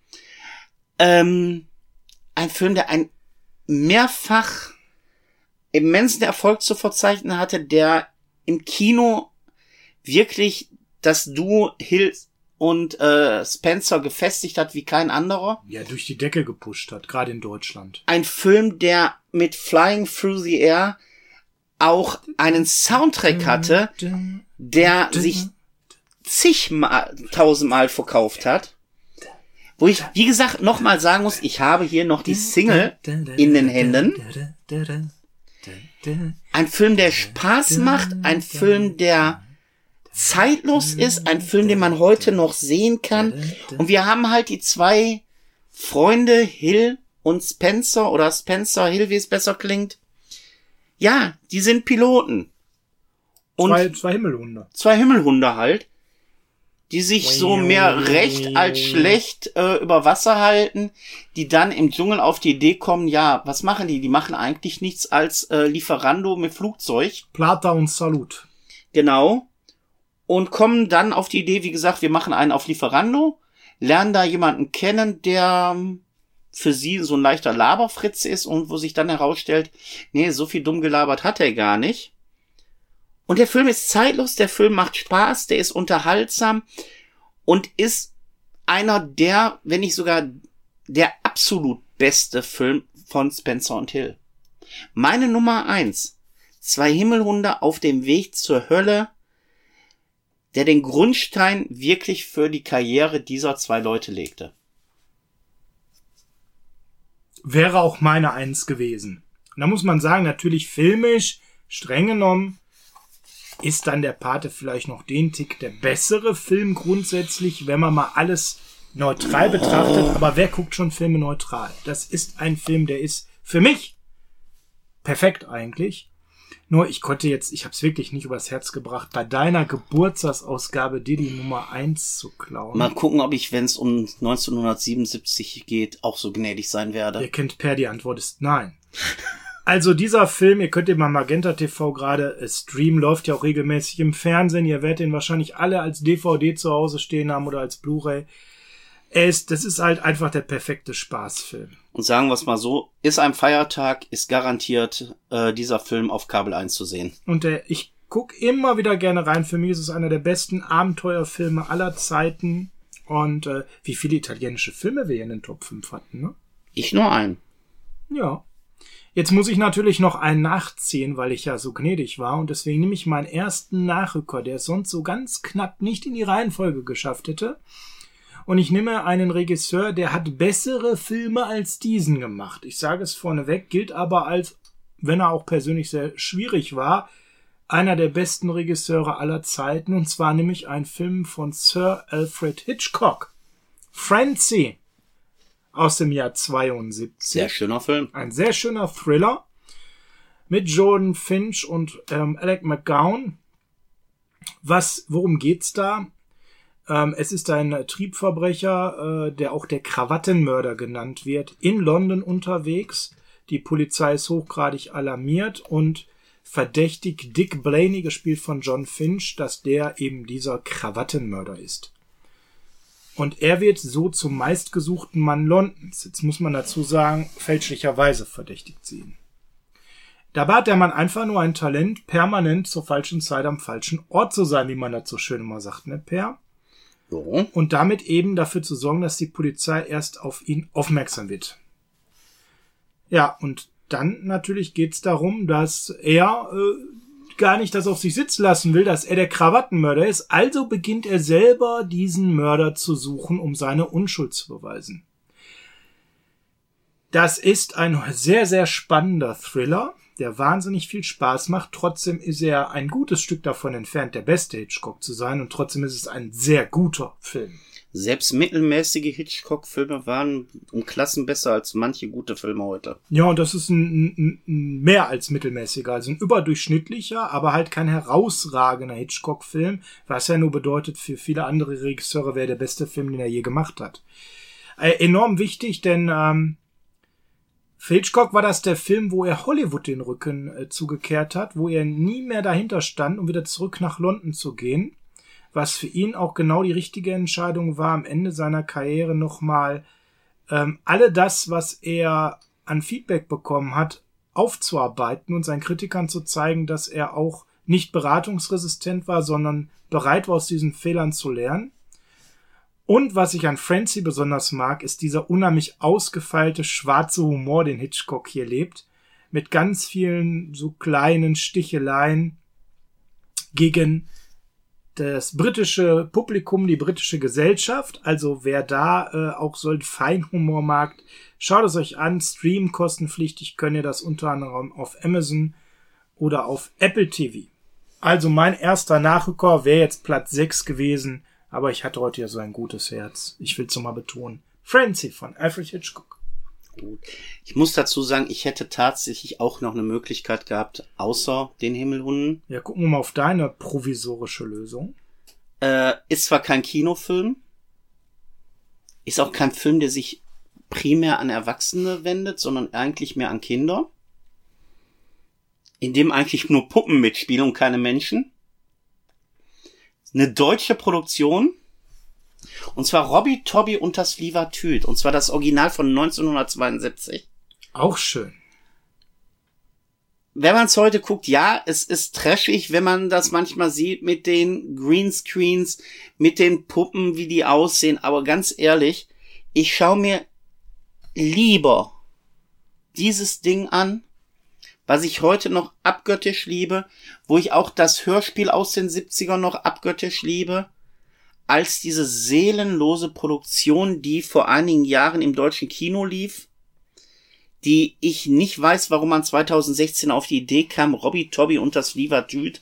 Ähm, ein Film, der ein mehrfach immensen Erfolg zu verzeichnen hatte, der im Kino wirklich das Duo Hill und äh, Spencer gefestigt hat wie kein anderer. Ja, durch die Decke gepusht hat, gerade in Deutschland. Ein Film, der mit Flying Through the Air auch einen Soundtrack hatte, der sich zigmal, tausendmal verkauft hat. Wo ich, wie gesagt, nochmal sagen muss, ich habe hier noch die Single in den Händen. Ein Film, der Spaß macht, ein Film, der zeitlos ist, ein Film, den man heute noch sehen kann. Und wir haben halt die zwei Freunde, Hill und Spencer oder Spencer Hill, wie es besser klingt. Ja, die sind Piloten. Und zwei, zwei Himmelhunde. zwei Himmelhunde halt, die sich so mehr recht als schlecht äh, über Wasser halten, die dann im Dschungel auf die Idee kommen, ja, was machen die? Die machen eigentlich nichts als äh, Lieferando mit Flugzeug. Plata und Salut. Genau. Und kommen dann auf die Idee, wie gesagt, wir machen einen auf Lieferando, lernen da jemanden kennen, der ähm, für sie so ein leichter Laberfritz ist und wo sich dann herausstellt, nee, so viel dumm gelabert hat er gar nicht. Und der Film ist zeitlos, der Film macht Spaß, der ist unterhaltsam und ist einer der, wenn nicht sogar der absolut beste Film von Spencer und Hill. Meine Nummer eins. Zwei Himmelhunde auf dem Weg zur Hölle, der den Grundstein wirklich für die Karriere dieser zwei Leute legte. Wäre auch meine Eins gewesen. Da muss man sagen, natürlich filmisch, streng genommen, ist dann der Pate vielleicht noch den Tick der bessere Film grundsätzlich, wenn man mal alles neutral betrachtet. Aber wer guckt schon Filme neutral? Das ist ein Film, der ist für mich perfekt eigentlich. Nur ich konnte jetzt, ich habe es wirklich nicht übers Herz gebracht, bei deiner Geburtstagsausgabe dir die Nummer eins zu klauen. Mal gucken, ob ich, wenn es um 1977 geht, auch so gnädig sein werde. Ihr kennt Per, die Antwort ist nein. Also dieser Film, ihr könnt den mal Magenta TV gerade äh, streamen, läuft ja auch regelmäßig im Fernsehen. Ihr werdet ihn wahrscheinlich alle als DVD zu Hause stehen haben oder als Blu-ray. Er ist, das ist halt einfach der perfekte Spaßfilm. Und sagen wir es mal so, ist ein Feiertag, ist garantiert äh, dieser Film auf Kabel 1 zu sehen. Und der, ich guck immer wieder gerne rein. Für mich ist es einer der besten Abenteuerfilme aller Zeiten. Und äh, wie viele italienische Filme wir hier in den Top 5 hatten, ne? Ich nur einen. Ja. Jetzt muss ich natürlich noch einen nachziehen, weil ich ja so gnädig war und deswegen nehme ich meinen ersten Nachrücker, der es sonst so ganz knapp nicht in die Reihenfolge geschafft hätte. Und ich nehme einen Regisseur, der hat bessere Filme als diesen gemacht. Ich sage es vorneweg, gilt aber als, wenn er auch persönlich sehr schwierig war, einer der besten Regisseure aller Zeiten, und zwar nämlich ein Film von Sir Alfred Hitchcock. Francie aus dem Jahr 72. Sehr schöner Film. Ein sehr schöner Thriller mit Jordan Finch und ähm, Alec McGowan. Was, worum geht's da? Ähm, es ist ein Triebverbrecher, äh, der auch der Krawattenmörder genannt wird, in London unterwegs. Die Polizei ist hochgradig alarmiert und verdächtigt Dick Blaney, gespielt von John Finch, dass der eben dieser Krawattenmörder ist. Und er wird so zum meistgesuchten Mann Londons. Jetzt muss man dazu sagen, fälschlicherweise verdächtigt sie ihn. Dabei hat der Mann einfach nur ein Talent, permanent zur falschen Zeit am falschen Ort zu sein, wie man das so schön immer sagt, ne, Per? So. Und damit eben dafür zu sorgen, dass die Polizei erst auf ihn aufmerksam wird. Ja, und dann natürlich geht's darum, dass er äh, gar nicht das auf sich sitzen lassen will, dass er der Krawattenmörder ist. Also beginnt er selber diesen Mörder zu suchen, um seine Unschuld zu beweisen. Das ist ein sehr, sehr spannender Thriller, der wahnsinnig viel Spaß macht. Trotzdem ist er ein gutes Stück davon entfernt, der beste Hitchcock zu sein. Und trotzdem ist es ein sehr guter Film. Selbst mittelmäßige Hitchcock-Filme waren um Klassen besser als manche gute Filme heute. Ja, und das ist ein, ein, ein mehr als mittelmäßiger, also ein überdurchschnittlicher, aber halt kein herausragender Hitchcock-Film, was ja nur bedeutet, für viele andere Regisseure wäre der beste Film, den er je gemacht hat. Äh, enorm wichtig, denn ähm, für Hitchcock war das der Film, wo er Hollywood den Rücken äh, zugekehrt hat, wo er nie mehr dahinter stand, um wieder zurück nach London zu gehen, was für ihn auch genau die richtige Entscheidung war, am Ende seiner Karriere nochmal ähm, alle das, was er an Feedback bekommen hat, aufzuarbeiten und seinen Kritikern zu zeigen, dass er auch nicht beratungsresistent war, sondern bereit war, aus diesen Fehlern zu lernen. Und was ich an Francie besonders mag, ist dieser unheimlich ausgefeilte schwarze Humor, den Hitchcock hier lebt, mit ganz vielen so kleinen Sticheleien gegen das britische Publikum, die britische Gesellschaft. Also wer da äh, auch so einen Feinhumor mag, schaut es euch an. Stream kostenpflichtig könnt ihr das unter anderem auf Amazon oder auf Apple TV. Also mein erster Nachrücker wäre jetzt Platz 6 gewesen, aber ich hatte heute ja so ein gutes Herz. Ich will es nochmal betonen. Francie von Alfred Hitchcock. Gut. Ich muss dazu sagen, ich hätte tatsächlich auch noch eine Möglichkeit gehabt, außer den Himmelhunden. Ja, gucken wir mal auf deine provisorische Lösung. Äh, ist zwar kein Kinofilm, ist auch kein Film, der sich primär an Erwachsene wendet, sondern eigentlich mehr an Kinder. In dem eigentlich nur Puppen mitspielen und keine Menschen. Eine deutsche Produktion. Und zwar Robbie Tobby und das Livatüt. Und zwar das Original von 1972. Auch schön. Wenn man es heute guckt, ja, es ist trashig, wenn man das manchmal sieht mit den Greenscreens, mit den Puppen, wie die aussehen. Aber ganz ehrlich, ich schaue mir lieber dieses Ding an, was ich heute noch abgöttisch liebe, wo ich auch das Hörspiel aus den 70ern noch abgöttisch liebe, als diese seelenlose Produktion, die vor einigen Jahren im deutschen Kino lief, die ich nicht weiß, warum man 2016 auf die Idee kam, Robbie Tobby und das Liva Dude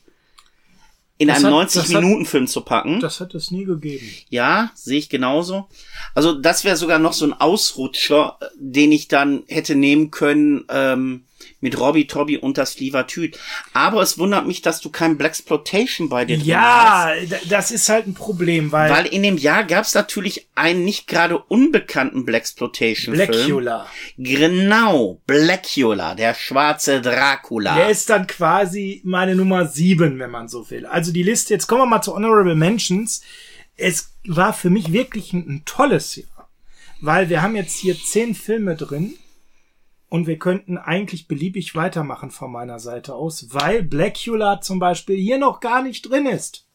in Das einem hat- das hat- 90-Minuten-Film zu packen. Das hat es nie gegeben. Ja, sehe ich genauso. Also das wäre sogar noch so ein Ausrutscher, den ich dann hätte nehmen können ähm, mit Robbie Tobby und das Livatüt. Aber es wundert mich, dass du kein Blaxploitation bei dir drin hast. Ja, das ist halt ein Problem, weil, Weil in dem Jahr gab es natürlich einen nicht gerade unbekannten Blaxploitation-Film. Blackula, Genau, Blackula, der schwarze Dracula. der ist dann quasi meine Nummer sieben, wenn man so will. Also die Liste, jetzt kommen wir mal zu Honorable Mentions. Es war für mich wirklich ein, ein tolles Jahr, weil wir haben jetzt hier zehn Filme drin und wir könnten eigentlich beliebig weitermachen von meiner Seite aus, weil Blackula zum Beispiel hier noch gar nicht drin ist.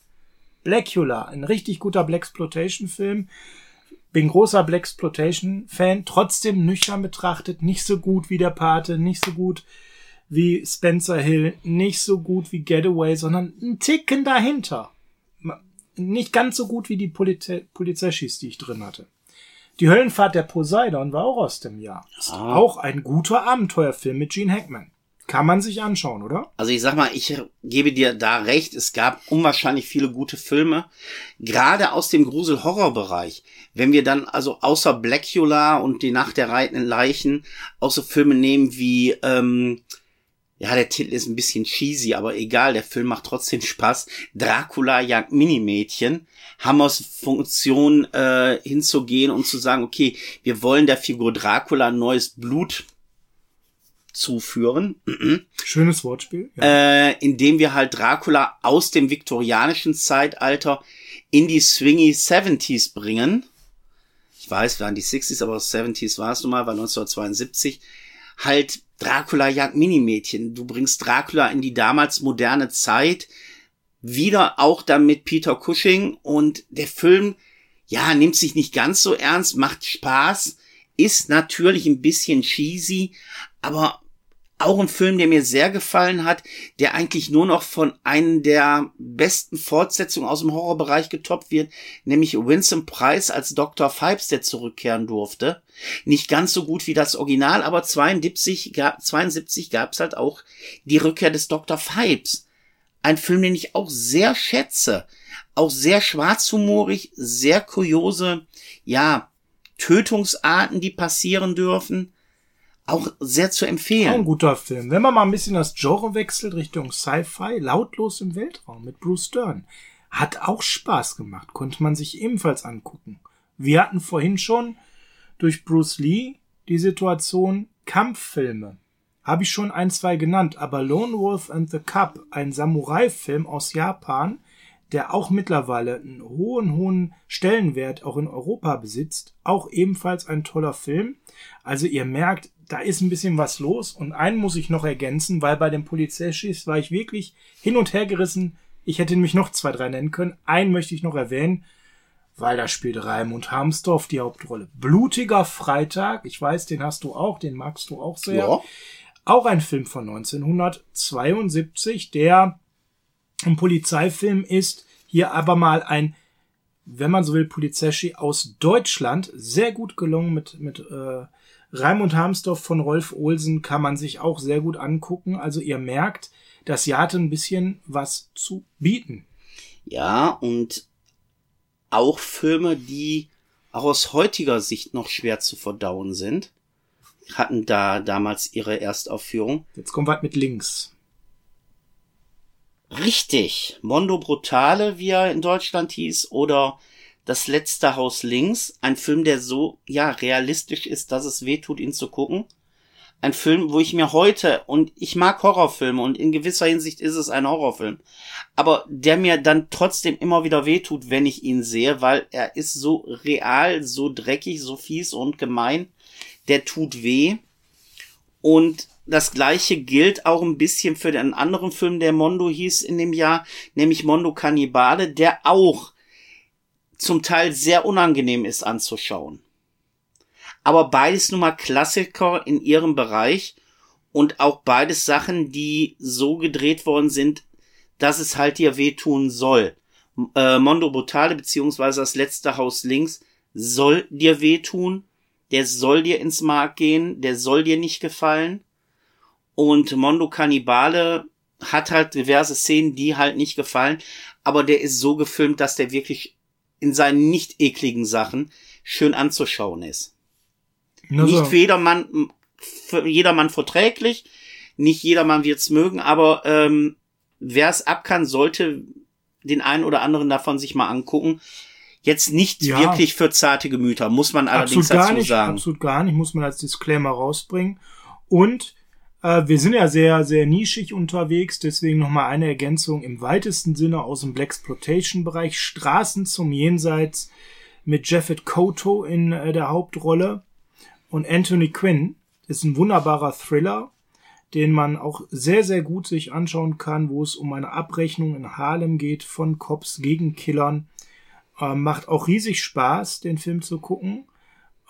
Blackula, ein richtig guter Blaxploitation-Film. Bin großer Blaxploitation-Fan, trotzdem nüchtern betrachtet, nicht so gut wie der Pate, nicht so gut wie Spencer Hill, nicht so gut wie Getaway, sondern ein Ticken dahinter. Nicht ganz so gut wie die Polize Polizeischis, die ich drin hatte. Die Höllenfahrt der Poseidon war auch aus dem Jahr. Ist Ah. auch ein guter Abenteuerfilm mit Gene Hackman. Kann man sich anschauen, oder? Also ich sag mal, ich gebe dir da recht, es gab unwahrscheinlich viele gute Filme, gerade aus dem Grusel-Horror-Bereich. Wenn wir dann also außer Blackula und die Nacht der reitenden Leichen auch so Filme nehmen wie, ähm, ja, der Titel ist ein bisschen cheesy, aber egal, der Film macht trotzdem Spaß. Dracula jagt Minimädchen. Wir es Funktion äh, hinzugehen und zu sagen, okay, wir wollen der Figur Dracula neues Blut zuführen. Schönes Wortspiel. Ja. äh, indem wir halt Dracula aus dem viktorianischen Zeitalter in die swingy 70s bringen. Ich weiß, waren die 60s, aber 70s war es nun mal, war 1972. Halt Dracula jagt Minimädchen. Du bringst Dracula in die damals moderne Zeit. Wieder auch dann mit Peter Cushing und der Film, ja, nimmt sich nicht ganz so ernst, macht Spaß, ist natürlich ein bisschen cheesy, aber auch ein Film, der mir sehr gefallen hat, der eigentlich nur noch von einem der besten Fortsetzungen aus dem Horrorbereich getoppt wird, nämlich Vincent Price als Dr. Phibes, der zurückkehren durfte. Nicht ganz so gut wie das Original, aber 72 gab, 72 gab es halt auch die Rückkehr des Dr. Phibes. Ein Film, den ich auch sehr schätze. Auch sehr schwarzhumorig, sehr kuriose, ja, Tötungsarten, die passieren dürfen. Auch sehr zu Auch ein empfehlen. guter Film. Wenn man mal ein bisschen das Genre wechselt Richtung Sci-Fi, lautlos im Weltraum mit Bruce Stern. Hat auch Spaß gemacht, konnte man sich ebenfalls angucken. Wir hatten vorhin schon durch Bruce Lee die Situation Kampffilme. Habe ich schon ein, zwei genannt, aber Lone Wolf and the Cup, ein Samurai-Film aus Japan, der auch mittlerweile einen hohen, hohen Stellenwert auch in Europa besitzt, auch ebenfalls ein toller Film. Also ihr merkt, da ist ein bisschen was los und einen muss ich noch ergänzen, weil bei den Polizeischis war ich wirklich hin und her gerissen. Ich hätte nämlich noch zwei, drei nennen können. Einen möchte ich noch erwähnen, weil da spielt Raimund Harmsdorf die Hauptrolle. Blutiger Freitag, ich weiß, den hast du auch, den magst du auch sehr. Ja. Auch ein Film von 1972, der ein Polizeifilm ist, hier aber mal ein, wenn man so will, Polizeiski aus Deutschland, sehr gut gelungen mit, mit äh, Raimund Harmsdorf von Rolf Olsen, kann man sich auch sehr gut angucken. Also ihr merkt, das Jahr hatte ein bisschen was zu bieten. Ja, und auch Filme, die auch aus heutiger Sicht noch schwer zu verdauen sind. hatten da damals ihre Erstaufführung. Jetzt kommt was mit links. Richtig. Mondo Brutale, wie er in Deutschland hieß, oder Das letzte Haus links. Ein Film, der so, ja, realistisch ist, dass es weh tut, ihn zu gucken. Ein Film, wo ich mir heute, und ich mag Horrorfilme, und in gewisser Hinsicht ist es ein Horrorfilm, aber der mir dann trotzdem immer wieder weh tut, wenn ich ihn sehe, weil er ist so real, so dreckig, so fies und gemein. Der tut weh. Und das gleiche gilt auch ein bisschen für den anderen Film, der Mondo hieß in dem Jahr, nämlich Mondo Cannibale, der auch zum Teil sehr unangenehm ist anzuschauen. Aber beides nun mal Klassiker in ihrem Bereich und auch beides Sachen, die so gedreht worden sind, dass es halt dir wehtun soll. Äh, Mondo Brutale beziehungsweise das letzte Haus links soll dir wehtun, der soll dir ins Mark gehen, der soll dir nicht gefallen. Und Mondo Cannibale hat halt diverse Szenen, die halt nicht gefallen, aber der ist so gefilmt, dass der wirklich in seinen nicht ekligen Sachen schön anzuschauen ist. Na Nicht so. für jedermann, für jedermann verträglich, nicht jedermann wird's mögen, aber ähm, wer es ab kann, sollte den einen oder anderen davon sich mal angucken. Jetzt nicht Ja. wirklich für zarte Gemüter, muss man allerdings absolut gar dazu nicht, sagen. absolut gar nicht, muss man als Disclaimer rausbringen. Und wir sind ja sehr, sehr nischig unterwegs, deswegen nochmal eine Ergänzung im weitesten Sinne aus dem Blaxploitation-Bereich. Straßen zum Jenseits mit Jeffet Koto in äh, der Hauptrolle und Anthony Quinn ist ein wunderbarer Thriller, den man auch sehr, sehr gut sich anschauen kann, wo es um eine Abrechnung in Harlem geht von Cops gegen Killern. Ähm, macht auch riesig Spaß, den Film zu gucken.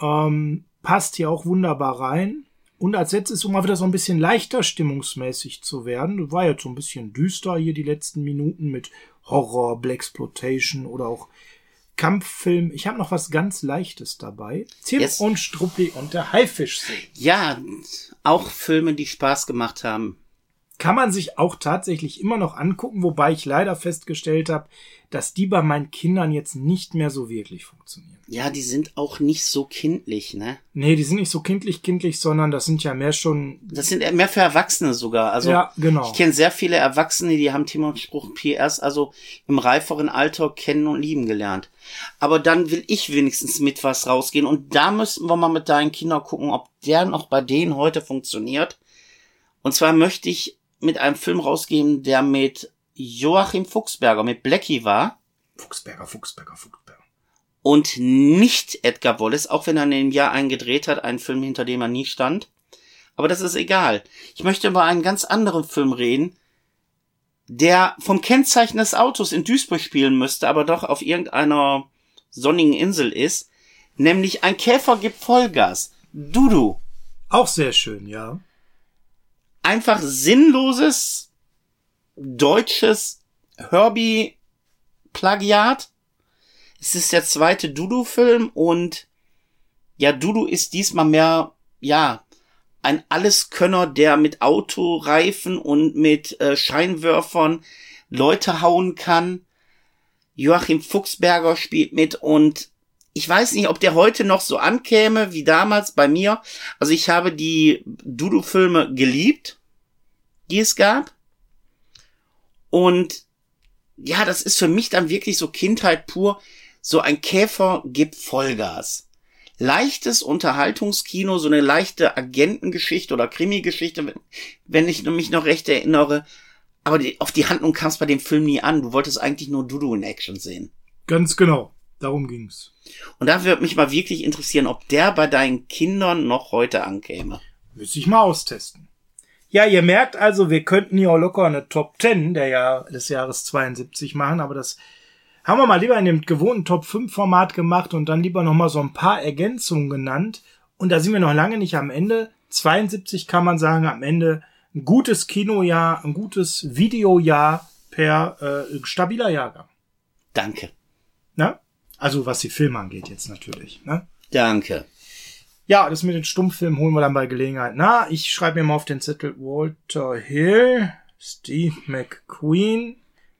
Ähm, passt hier auch wunderbar rein. Und als letztes, um mal wieder so ein bisschen leichter stimmungsmäßig zu werden, das war jetzt so ein bisschen düster hier die letzten Minuten mit Horror, Blaxploitation oder auch Kampffilm. Ich habe noch was ganz Leichtes dabei. Tim Yes. und Struppi und der Haifischsee. Ja, auch Filme, die Spaß gemacht haben. Kann man sich auch tatsächlich immer noch angucken, wobei ich leider festgestellt habe, dass die bei meinen Kindern jetzt nicht mehr so wirklich funktionieren. Ja, die sind auch nicht so kindlich, ne? Nee, die sind nicht so kindlich kindlich, sondern das sind ja mehr schon. Das sind mehr für Erwachsene sogar. Also ja, genau. ich kenne sehr viele Erwachsene, die haben Thema Spruch PS also im reiferen Alter kennen und lieben gelernt. Aber dann will ich wenigstens mit was rausgehen und da müssten wir mal mit deinen Kindern gucken, ob der noch bei denen heute funktioniert. Und zwar möchte ich mit einem Film rausgehen, der mit Joachim Fuchsberger, mit Blackie war. Fuchsberger, Fuchsberger, Fuchsberger. und nicht Edgar Wallace, auch wenn er in dem Jahr einen gedreht hat, einen Film, hinter dem er nie stand. Aber das ist egal. Ich möchte über einen ganz anderen Film reden, der vom Kennzeichen des Autos in Duisburg spielen müsste, aber doch auf irgendeiner sonnigen Insel ist, nämlich ein Käfer gibt Vollgas. Dudu. Auch sehr schön, ja. Einfach sinnloses deutsches Herbie-Plagiat. Es ist der zweite Dudu-Film und ja, Dudu ist diesmal mehr, ja, ein Alleskönner, der mit Autoreifen und mit äh, Scheinwerfern Leute hauen kann. Joachim Fuchsberger spielt mit und ich weiß nicht, ob der heute noch so ankäme wie damals bei mir. Also ich habe die Dudu-Filme geliebt, die es gab. Und ja, das ist für mich dann wirklich so Kindheit pur. So ein Käfer gibt Vollgas. Leichtes Unterhaltungskino, so eine leichte Agentengeschichte oder Krimi-Geschichte, wenn- ich mich noch recht erinnere. Aber die, auf die Handlung kam es bei dem Film nie an. Du wolltest eigentlich nur Dudu in Action sehen. Ganz genau. Darum ging's. Und da würde mich mal wirklich interessieren, ob der bei deinen Kindern noch heute ankäme. Müsste ich mal austesten. Ja, ihr merkt also, wir könnten hier auch locker eine Top 10 der Jahr, des Jahres 72 machen, aber das haben wir mal lieber in dem gewohnten Top 5 Format gemacht und dann lieber noch mal so ein paar Ergänzungen genannt. Und da sind wir noch lange nicht am Ende. 72 kann man sagen, am Ende ein gutes Kinojahr, ein gutes Videojahr per äh, stabiler Jahrgang. Danke. Ne? Also was die Filme angeht jetzt natürlich. Ne? Danke. Ja, das mit den Stummfilmen holen wir dann bei Gelegenheit. Na, ich schreibe mir mal auf den Zettel Walter Hill, Steve McQueen,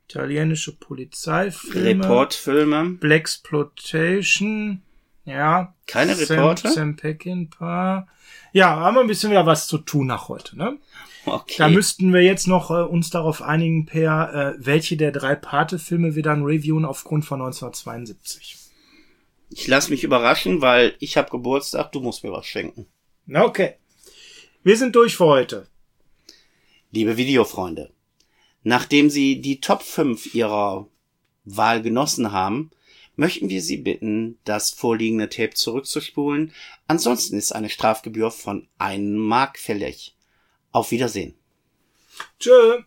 italienische Polizeifilme, Reportfilme. Blaxploitation, Ja. Keine Reporter? Sam, Sam Peckinpah. Ja, haben wir ein bisschen wieder was zu tun nach heute, ne? Okay. Da müssten wir jetzt noch äh, uns darauf einigen, Per, äh, welche der drei Pate-Filme wir dann reviewen aufgrund von 1972. ich lass mich überraschen, weil ich habe Geburtstag, du musst mir was schenken. Na, Okay. Wir sind durch für heute. Liebe Videofreunde, nachdem Sie die Top 5 Ihrer Wahl genossen haben, möchten wir Sie bitten, das vorliegende Tape zurückzuspulen. Ansonsten ist eine Strafgebühr von 1 Mark fällig. Auf Wiedersehen. Tschö.